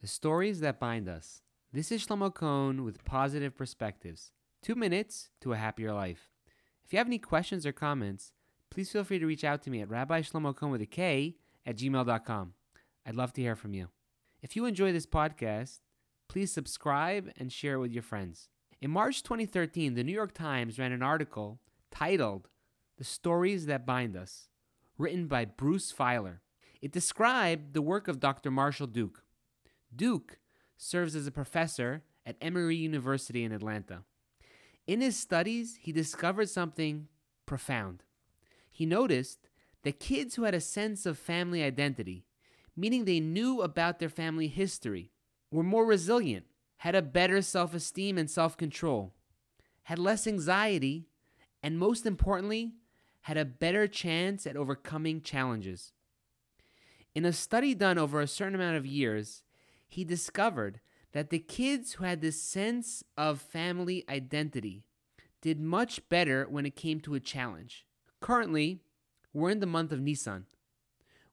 The stories that bind us. This is Shlomo Kohn with positive perspectives. Two minutes to a happier life. If you have any questions or comments, please feel free to reach out to me at Rabbi Shlomo Kohn with a K at gmail.com. I'd love to hear from you. If you enjoy this podcast, please subscribe and share it with your friends. In March 2013, the New York Times ran an article titled The Stories That Bind Us, written by Bruce Feiler. It described the work of Dr. Marshall Duke. Duke serves as a professor at Emory University in Atlanta. In his studies, he discovered something profound. He noticed that kids who had a sense of family identity, meaning they knew about their family history, were more resilient, had a better self esteem and self control, had less anxiety, and most importantly, had a better chance at overcoming challenges. In a study done over a certain amount of years, he discovered that the kids who had this sense of family identity did much better when it came to a challenge. Currently, we're in the month of Nisan,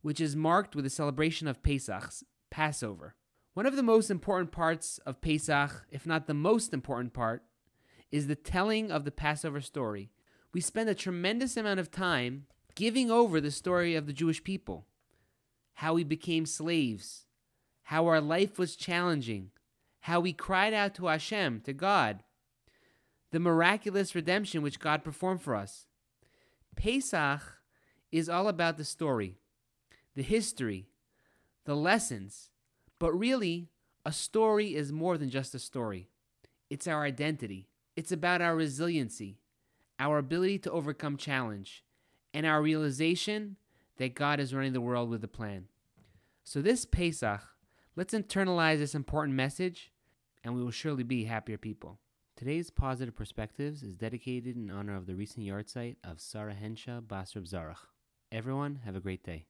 which is marked with the celebration of Pesach's Passover. One of the most important parts of Pesach, if not the most important part, is the telling of the Passover story. We spend a tremendous amount of time giving over the story of the Jewish people, how we became slaves, how our life was challenging, how we cried out to Hashem, to God, the miraculous redemption which God performed for us. Pesach is all about the story, the history, the lessons, but really, a story is more than just a story. It's our identity. It's about our resiliency, our ability to overcome challenge, and our realization that God is running the world with a plan. So, this Pesach, let's internalize this important message, and we will surely be happier people. Today's Positive Perspectives is dedicated in honor of the recent yahrzeit of Sarah Hensha Basrab Zarach. Everyone, have a great day.